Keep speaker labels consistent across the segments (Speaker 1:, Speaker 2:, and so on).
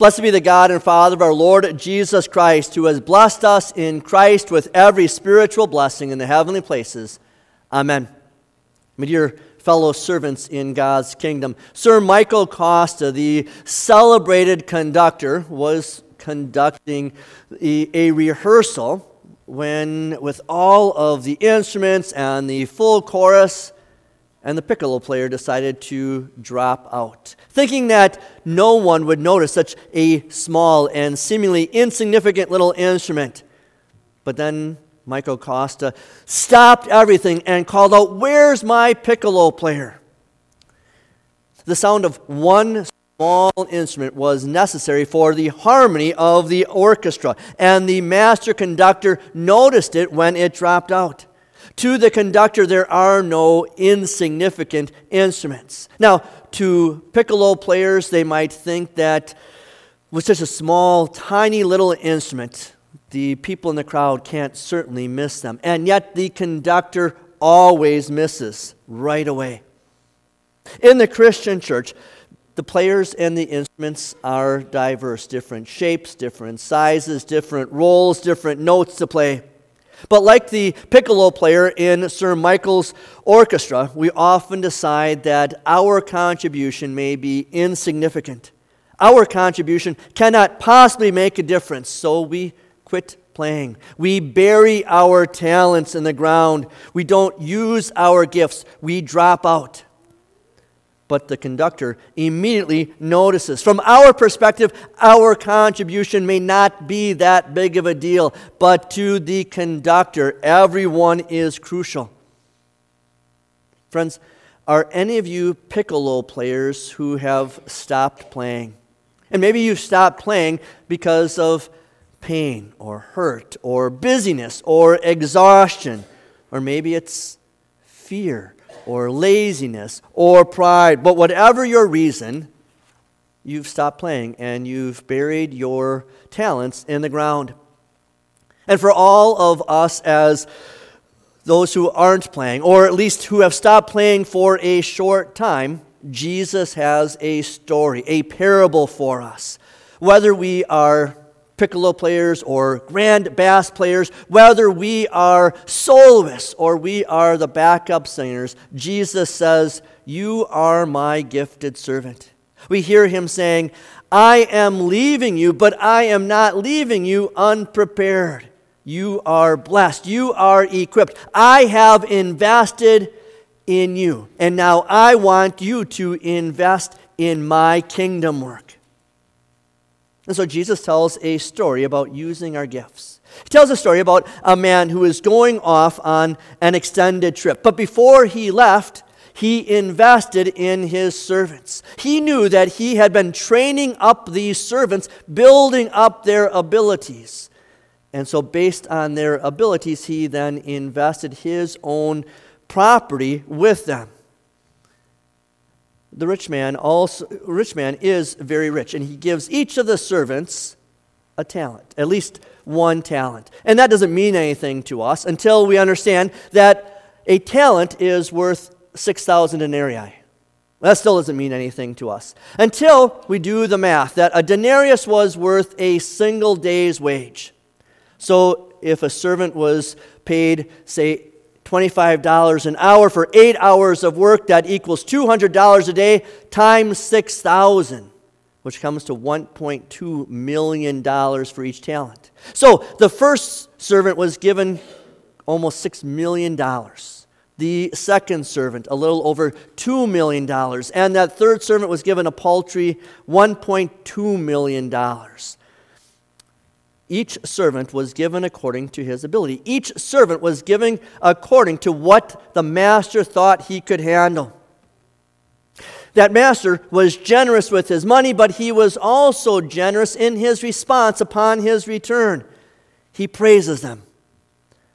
Speaker 1: Blessed be the God and Father of our Lord Jesus Christ, who has blessed us in Christ with every spiritual blessing in the heavenly places. Amen. My dear fellow servants in God's kingdom, Sir Michael Costa, the celebrated conductor, was conducting a, rehearsal when, with all of the instruments and the full chorus, and the piccolo player decided to drop out, thinking that no one would notice such a small and seemingly insignificant little instrument. But then Michael Costa stopped everything and called out, Where's my piccolo player? The sound of one small instrument was necessary for the harmony of the orchestra, and the master conductor noticed it when it dropped out. To the conductor, there are no insignificant instruments. Now, to piccolo players, they might think that with such a small, tiny little instrument, the people in the crowd can't certainly miss them. And yet, the conductor always misses right away. In the Christian church, the players and the instruments are diverse, different shapes, different sizes, different roles, different notes to play. But like the piccolo player in Sir Michael's orchestra, we often decide that our contribution may be insignificant. Our contribution cannot possibly make a difference, so we quit playing. We bury our talents in the ground. We don't use our gifts. We drop out but the conductor immediately notices. From our perspective, our contribution may not be that big of a deal, but to the conductor, everyone is crucial. Friends, are any of you piccolo players who have stopped playing? And maybe you've stopped playing because of pain or hurt or busyness or exhaustion, or maybe it's fear or laziness or pride. But whatever your reason, you've stopped playing and you've buried your talents in the ground. And for all of us as those who aren't playing, or at least who have stopped playing for a short time, Jesus has a story, a parable for us. Whether we are piccolo players or grand bass players, whether we are soloists or we are the backup singers, Jesus says, You are my gifted servant. We hear him saying, I am leaving you, but I am not leaving you unprepared. You are blessed. You are equipped. I have invested in you. And now I want you to invest in my kingdom work. And so Jesus tells a story about using our gifts. He tells a story about a man who is going off on an extended trip. But before he left, he invested in his servants. He knew that he had been training up these servants, building up their abilities. And so, based on their abilities, he then invested his own property with them the rich man also rich man is very rich and he gives each of the servants a talent at least one talent. And that doesn't mean anything to us until we understand that a talent is worth 6000 denarii. That still doesn't mean anything to us. Until we do the math that a denarius was worth a single day's wage. So if a servant was paid say $25 an hour for eight hours of work. That equals $200 a day times 6,000, which comes to $1.2 million for each talent. So the first servant was given almost $6 million. The second servant, a little over $2 million. And that third servant was given a paltry $1.2 million. Each servant was given according to his ability. Each servant was given according to what the master thought he could handle. That master was generous with his money, but he was also generous in his response upon his return. He praises them.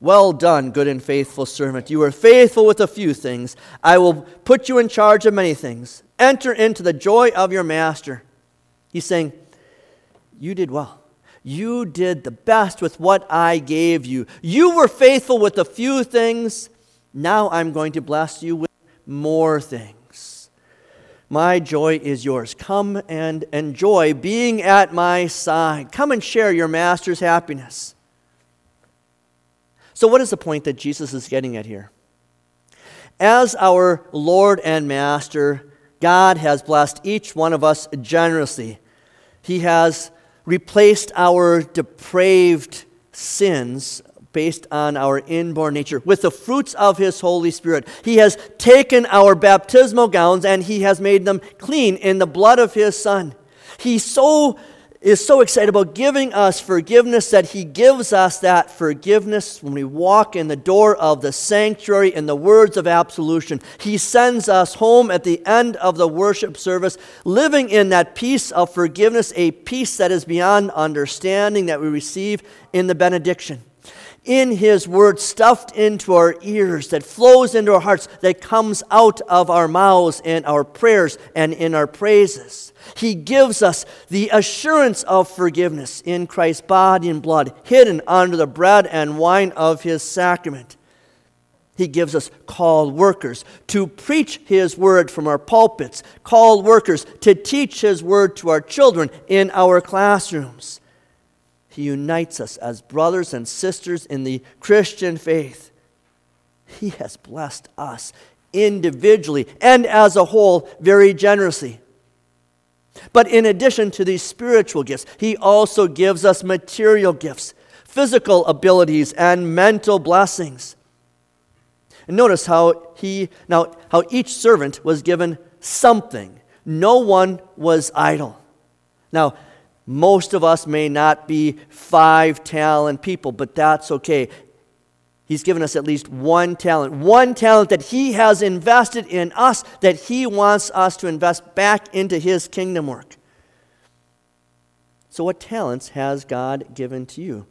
Speaker 1: Well done, good and faithful servant. You were faithful with a few things. I will put you in charge of many things. Enter into the joy of your master. He's saying, You did well. You did the best with what I gave you. You were faithful with a few things. Now I'm going to bless you with more things. My joy is yours. Come and enjoy being at my side. Come and share your master's happiness. So, what is the point that Jesus is getting at here? As our Lord and Master, God has blessed each one of us generously. He has replaced our depraved sins based on our inborn nature with the fruits of His Holy Spirit. He has taken our baptismal gowns and He has made them clean in the blood of His Son. He so is so excited about giving us forgiveness that he gives us that forgiveness when we walk in the door of the sanctuary in the words of absolution. He sends us home at the end of the worship service, living in that peace of forgiveness, a peace that is beyond understanding that we receive in the benediction in His Word stuffed into our ears, that flows into our hearts, that comes out of our mouths in our prayers and in our praises. He gives us the assurance of forgiveness in Christ's body and blood, hidden under the bread and wine of His sacrament. He gives us called workers to preach His word from our pulpits, called workers to teach His word to our children in our classrooms. He unites us as brothers and sisters in the Christian faith. He has blessed us individually and as a whole very generously. But in addition to these spiritual gifts, He also gives us material gifts, physical abilities, and mental blessings. And notice how he now how each servant was given something. No one was idle. Now, most of us may not be five talent people, but that's okay. He's given us at least one talent, one talent that He has invested in us, that He wants us to invest back into His kingdom work. So, what talents has God given to you?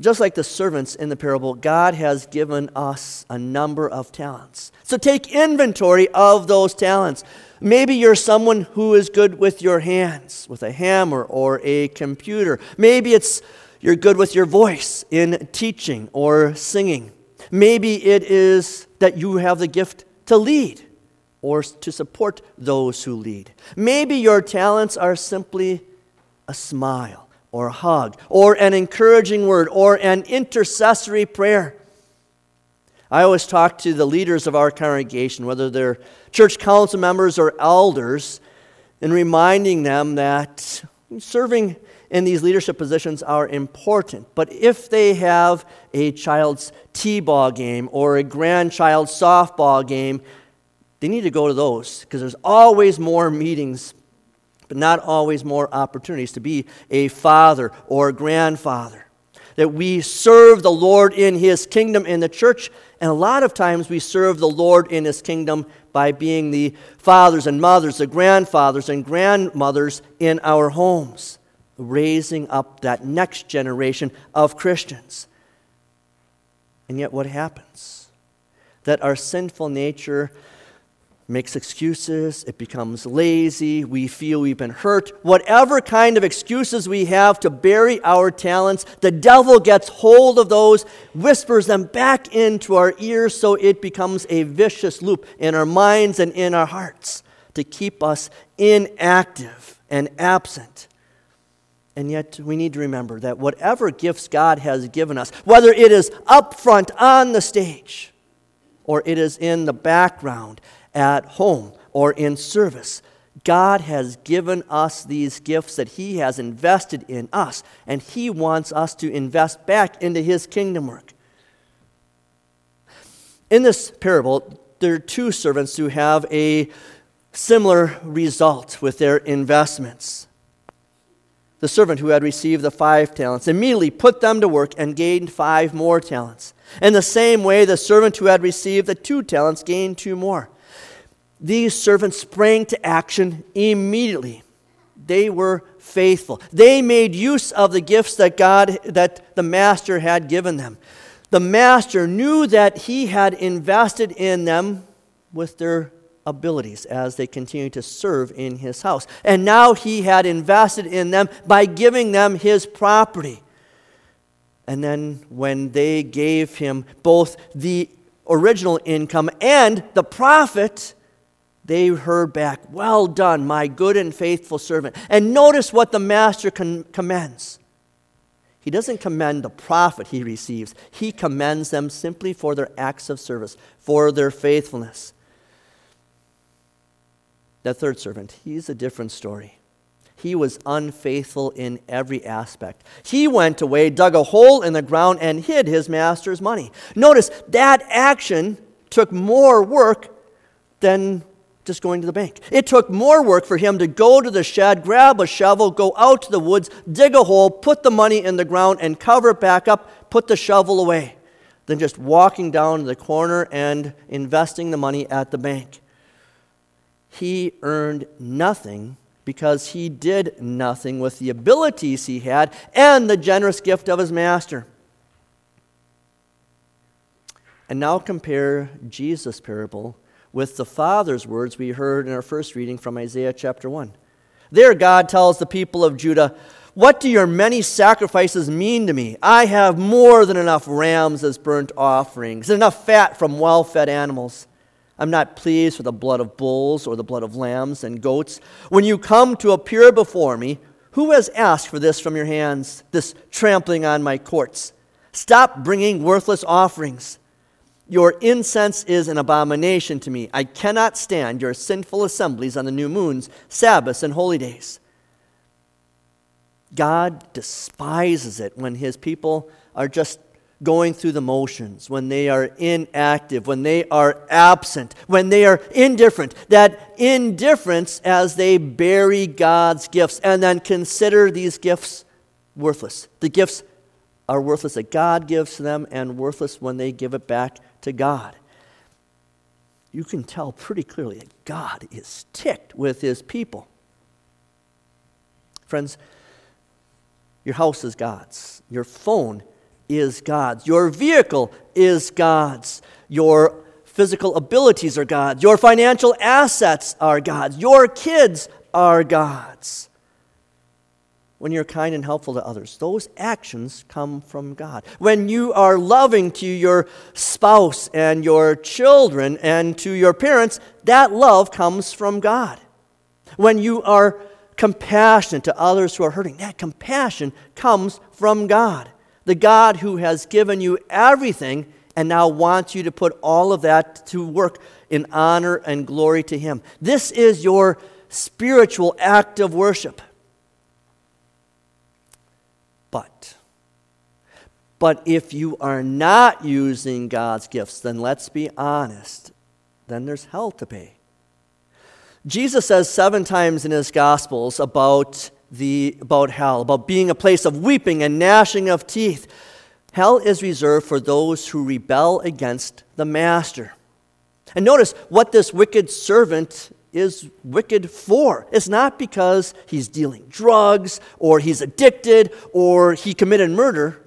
Speaker 1: Just like the servants in the parable, God has given us a number of talents. So, take inventory of those talents. Maybe you're someone who is good with your hands, with a hammer or a computer. Maybe it's you're good with your voice in teaching or singing. Maybe it is that you have the gift to lead or to support those who lead. Maybe your talents are simply a smile or a hug or an encouraging word or an intercessory prayer. I always talk to the leaders of our congregation, whether they're church council members or elders, and reminding them that serving in these leadership positions are important. But if they have a child's T ball game or a grandchild's softball game, they need to go to those because there's always more meetings, but not always more opportunities to be a father or a grandfather that we serve the Lord in His kingdom in the church. And a lot of times we serve the Lord in His kingdom by being the fathers and mothers, the grandfathers and grandmothers in our homes, raising up that next generation of Christians. And yet, what happens? That our sinful nature makes excuses, it becomes lazy, we feel we've been hurt. Whatever kind of excuses we have to bury our talents, the devil gets hold of those, whispers them back into our ears, so it becomes a vicious loop in our minds and in our hearts to keep us inactive and absent. And yet, we need to remember that whatever gifts God has given us, whether it is up front on the stage or it is in the background, at home or in service. God has given us these gifts that He has invested in us, and He wants us to invest back into His kingdom work. In this parable, there are two servants who have a similar result with their investments. The servant who had received the five talents immediately put them to work and gained five more talents. In the same way, the servant who had received the two talents gained two more these servants sprang to action immediately. They were faithful. They made use of the gifts that God that the master had given them. The master knew that he had invested in them with their abilities as they continued to serve in his house. And now he had invested in them by giving them his property. And then when they gave him both the original income and the profit, they heard back, Well done, my good and faithful servant. And notice what the master con- commends. He doesn't commend the profit he receives, he commends them simply for their acts of service, for their faithfulness. That third servant, he's a different story. He was unfaithful in every aspect. He went away, dug a hole in the ground, and hid his master's money. Notice that action took more work than just going to the bank. It took more work for him to go to the shed, grab a shovel, go out to the woods, dig a hole, put the money in the ground, and cover it back up, put the shovel away, than just walking down to the corner and investing the money at the bank. He earned nothing because he did nothing with the abilities he had and the generous gift of his master. And now compare Jesus' parable with the Father's words we heard in our first reading from Isaiah chapter 1. There, God tells the people of Judah, What do your many sacrifices mean to me? I have more than enough rams as burnt offerings, and enough fat from well fed animals. I'm not pleased with the blood of bulls or the blood of lambs and goats. When you come to appear before me, who has asked for this from your hands, this trampling on my courts? Stop bringing worthless offerings. Your incense is an abomination to me. I cannot stand your sinful assemblies on the new moons, Sabbaths, and holy days. God despises it when his people are just going through the motions, when they are inactive, when they are absent, when they are indifferent. That indifference as they bury God's gifts and then consider these gifts worthless. The gifts are worthless that God gives to them and worthless when they give it back to God. You can tell pretty clearly that God is ticked with his people. Friends, your house is God's. Your phone is God's. Your vehicle is God's. Your physical abilities are God's. Your financial assets are God's. Your kids are God's. When you're kind and helpful to others, those actions come from God. When you are loving to your spouse and your children and to your parents, that love comes from God. When you are compassionate to others who are hurting, that compassion comes from God the God who has given you everything and now wants you to put all of that to work in honor and glory to Him. This is your spiritual act of worship. But, but if you are not using God's gifts, then let's be honest, then there's hell to pay. Jesus says seven times in his Gospels about the, about hell, about being a place of weeping and gnashing of teeth. Hell is reserved for those who rebel against the master. And notice what this wicked servant is wicked for. It's not because he's dealing drugs or he's addicted or he committed murder.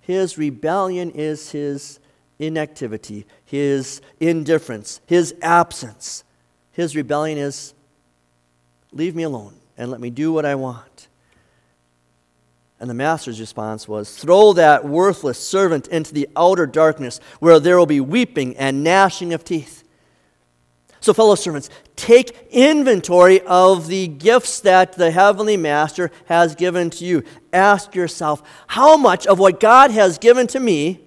Speaker 1: His rebellion is his inactivity, his indifference, his absence. His rebellion is leave me alone and let me do what I want. And the master's response was, Throw that worthless servant into the outer darkness where there will be weeping and gnashing of teeth. So, fellow servants, take inventory of the gifts that the Heavenly Master has given to you. Ask yourself, how much of what God has given to me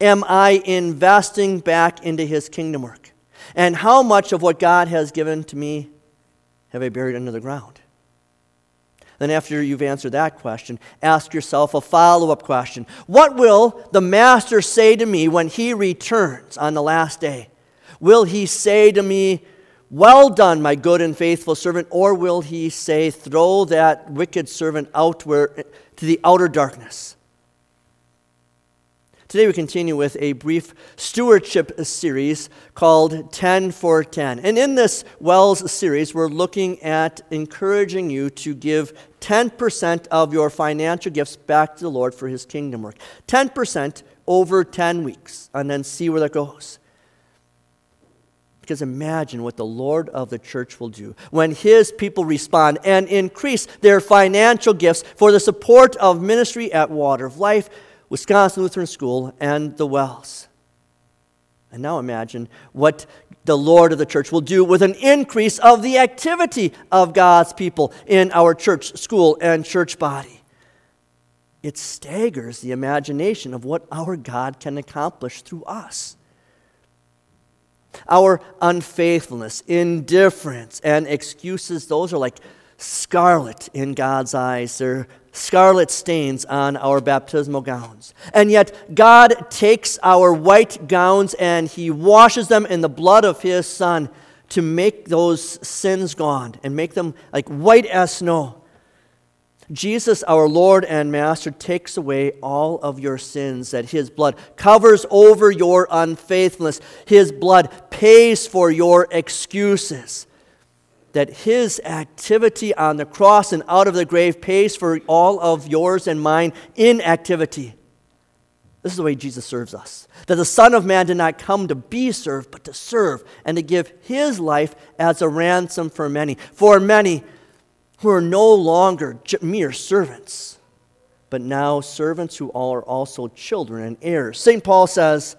Speaker 1: am I investing back into His kingdom work? And how much of what God has given to me have I buried under the ground? Then, after you've answered that question, ask yourself a follow up question What will the Master say to me when he returns on the last day? Will he say to me, Well done, my good and faithful servant? Or will he say, Throw that wicked servant out to the outer darkness? Today we continue with a brief stewardship series called 10 for 10. And in this Wells series, we're looking at encouraging you to give 10% of your financial gifts back to the Lord for his kingdom work. 10% over 10 weeks, and then see where that goes. Because imagine what the Lord of the church will do when his people respond and increase their financial gifts for the support of ministry at Water of Life Wisconsin Lutheran School, and the WELS. And now imagine what the Lord of the church will do with an increase of the activity of God's people in our church, school, and church body. It staggers the imagination of what our God can accomplish through us. Our unfaithfulness, indifference, and excuses, those are like scarlet in God's eyes. They're scarlet stains on our baptismal gowns. And yet, God takes our white gowns and He washes them in the blood of His Son to make those sins gone and make them like white as snow. Jesus, our Lord and Master, takes away all of your sins, that His blood covers over your unfaithfulness. His blood pays for your excuses. That His activity on the cross and out of the grave pays for all of yours and mine inactivity. This is the way Jesus serves us. That the Son of Man did not come to be served, but to serve and to give His life as a ransom for many. For many, who are no longer mere servants, but now servants who are also children and heirs. St. Paul says,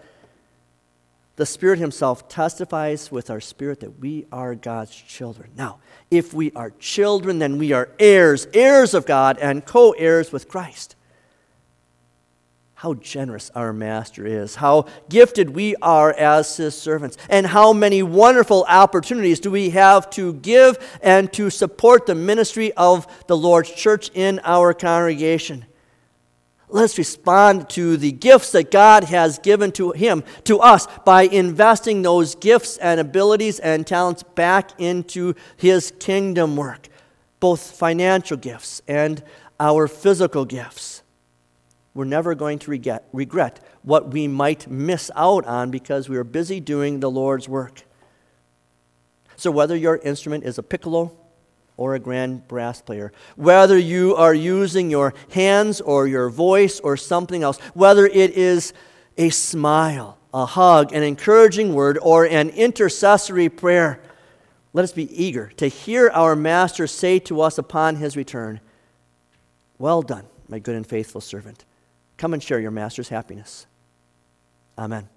Speaker 1: the Spirit Himself testifies with our spirit that we are God's children. Now, if we are children, then we are heirs, heirs of God, and co heirs with Christ how generous our Master is, how gifted we are as His servants, and how many wonderful opportunities do we have to give and to support the ministry of the Lord's church in our congregation. Let's respond to the gifts that God has given to Him, to us, by investing those gifts and abilities and talents back into His kingdom work, both financial gifts and our physical gifts we're never going to regret, what we might miss out on because we are busy doing the Lord's work. So, whether your instrument is a piccolo or a grand brass player, whether you are using your hands or your voice or something else, whether it is a smile, a hug, an encouraging word, or an intercessory prayer, let us be eager to hear our Master say to us upon his return, Well done, my good and faithful servant. Come and share your master's happiness. Amen.